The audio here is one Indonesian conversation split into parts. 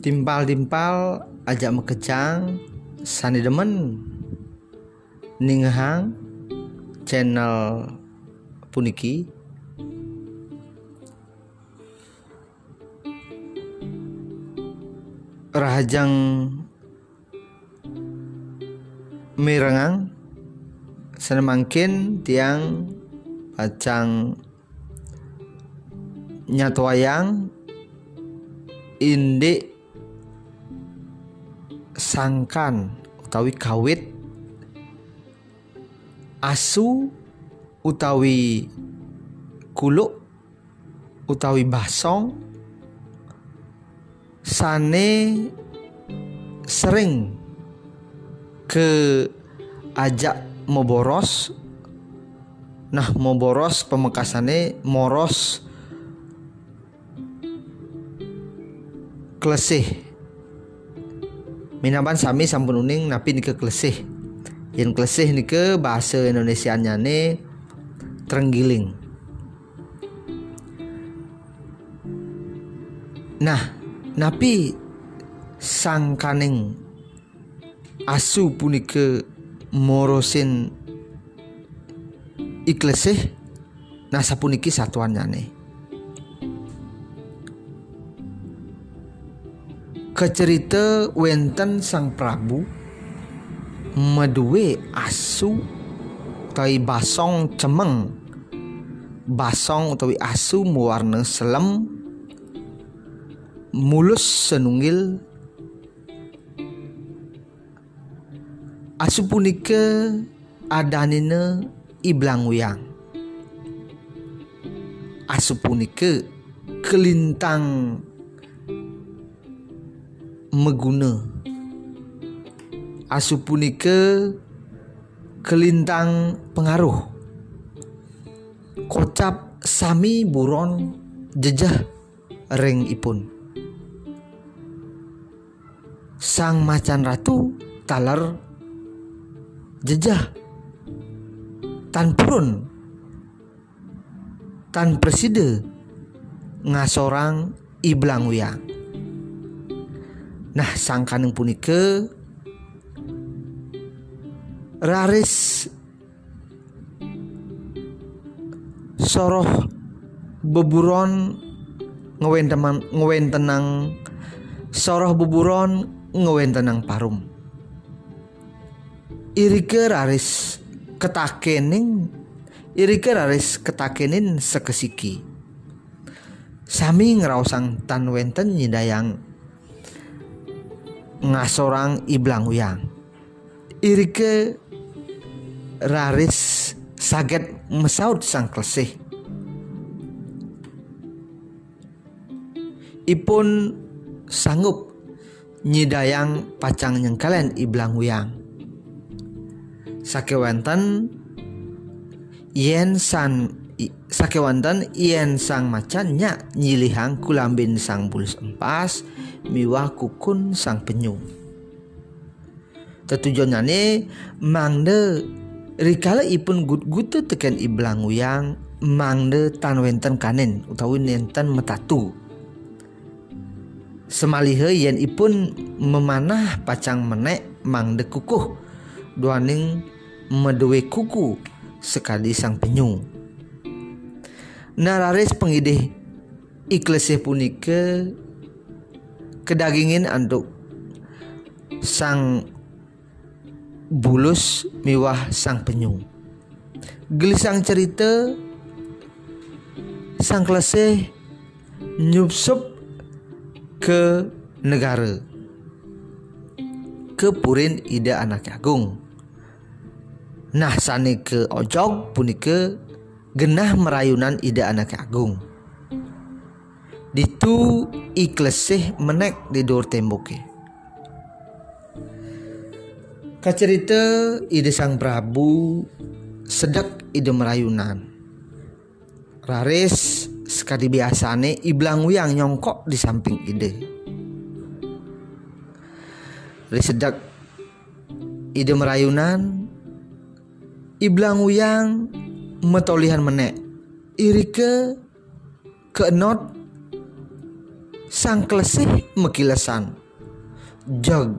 timpal-timpal ajak mekejang sani demen ninghang channel puniki. Rahajang mirengang senemakin tiang pacang nyatwayang indik sangkan utawi kawit asu utawi kuluk utawi basong sane sering ke ajak mau boros. Nah mau boros pemekasane moros klesih minaban sami sampun uning napi nike klesih. Yang klesih nike bahasa Indonesia ne terenggiling. Nah napi sang kaning asu punike morosin iklesih nah sapuniki satuan nih kecerita wenten sang Prabu meduwe asu utawi basong cemeng. Basong utawi asu mewarna selem mulus senunggil asu punika adanine iblang wiyang. Asu punika kelintang meguna. Asu punika kelintang pengaruh. Kocap sami buron jejah ring ipun. Sang macan ratu taler jejah tan purun. Tan preside ngasorang iblang wiyang Nah sangkaneng punika raris soroh beburon ngewentenan ngewentenang soroh beburon ngewentenang parum. Irike raris ketakening irike raris ketakenin sekesiki. Sami ngerausang tan wenten nyidayang ngasorang iblang uyang. Irike raris saget mesaut sang klesih. Ipun sanggup nyidayang pacang nyengkalen iblang uyang. Sakewanten yen san sakewanten yen sang macannya nyilihang kulambin sang bulus empas miwah kukun sang penyu. Tetujuannya mangde rikala ipun gut gutu teken iblang uyang mangde tan wenten kanen utawi nenten metatu. Semalihe yen ipun memanah pacang menek mangde kukuh duaning medewe kuku sekali sang penyu. Nararis pengidih iklesih punike kedagingin anduk sang bulus miwah sang penyu gelisang cerita sang kleseh nyupsup ke negara ke purin ida anak agung. Nah sani ke ojok punike genah merayunan ida anak agung. Ditu iklesih menek di dor temboke. Kacerita ide sang Prabu sedak ide merayunan. Raris sekali biasane iblang wiang nyongkok di samping ide. Raris sedak ide merayunan iblang wiang metolihan menek. Irike keenot sang klesih mekilesan. Jog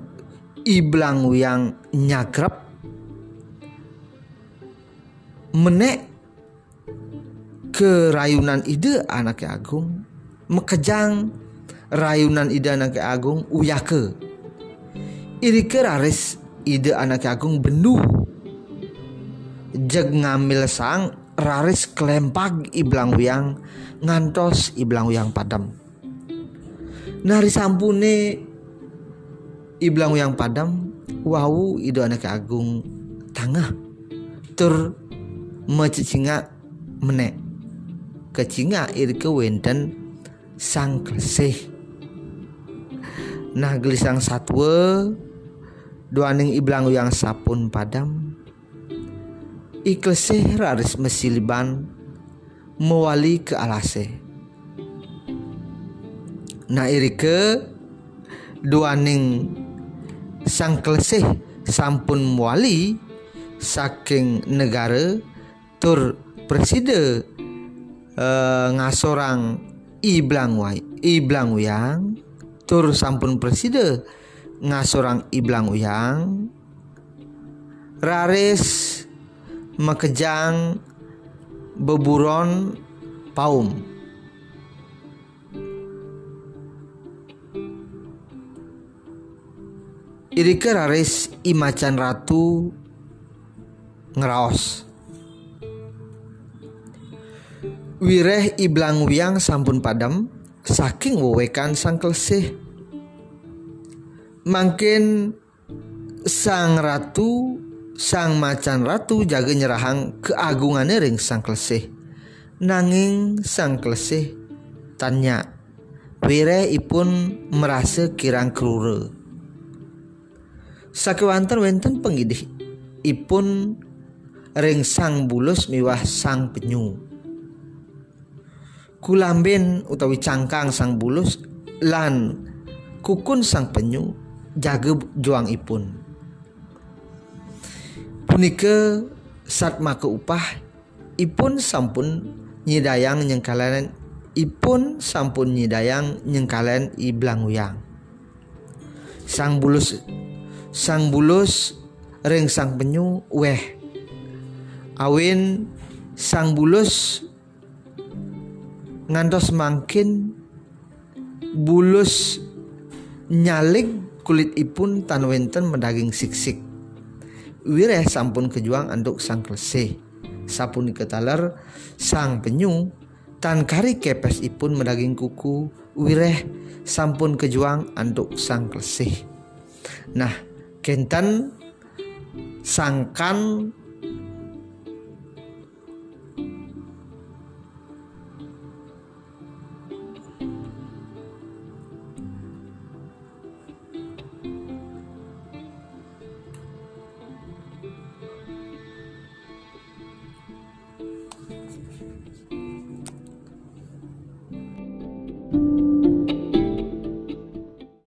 iblang yang nyagrap menek ke rayunan ide anak agung. Mekejang rayunan ide anak agung uyake. Iri ke raris ide anak agung bendu jeg ngambil sang raris kelempag iblang uyang ngantos iblang uyang padam. Nari sampune iblang uyang padam wau ide anak agung tangah. Tur mecicinga menek. Kecinga iri ke wenten sang klesih. Nah gelisang satwa doaning iblang yang sapun padam iklesih raris mesiliban mewali ke alase. Nah iri ke doaning sang klesih sampun mewali saking negara tur preside uh, ngasorang iblang wai iblang uyang tur sampun preside ngasorang iblang uyang raris makejang beburon paum Irike raris imacan ratu ngeraos Wireh iblang wiang sampun padam saking wewekan sang klesih. Mangkin sang ratu sang macan ratu jaga nyerahang keagungan ring sang klesih. Nanging sang klesih tanya Wireh ipun merasa kirang krure. Sakewanten wenten pengidih ipun ring sang bulus miwah sang penyu kulamben utawi cangkang sang bulus lan kukun sang penyu jaga juang ipun punika saat maka upah ipun sampun nyidayang nyengkalen ipun sampun nyidayang nyengkalen iblang uyang sang bulus sang bulus ring sang penyu weh. Awin sang bulus ngantos makin bulus nyalik kulit ipun tan wenten mendaging siksik wireh sampun kejuang anduk sang klese sapun ketaler sang penyu tan kari kepes ipun mendaging kuku wireh sampun kejuang anduk sang klese nah kentan sangkan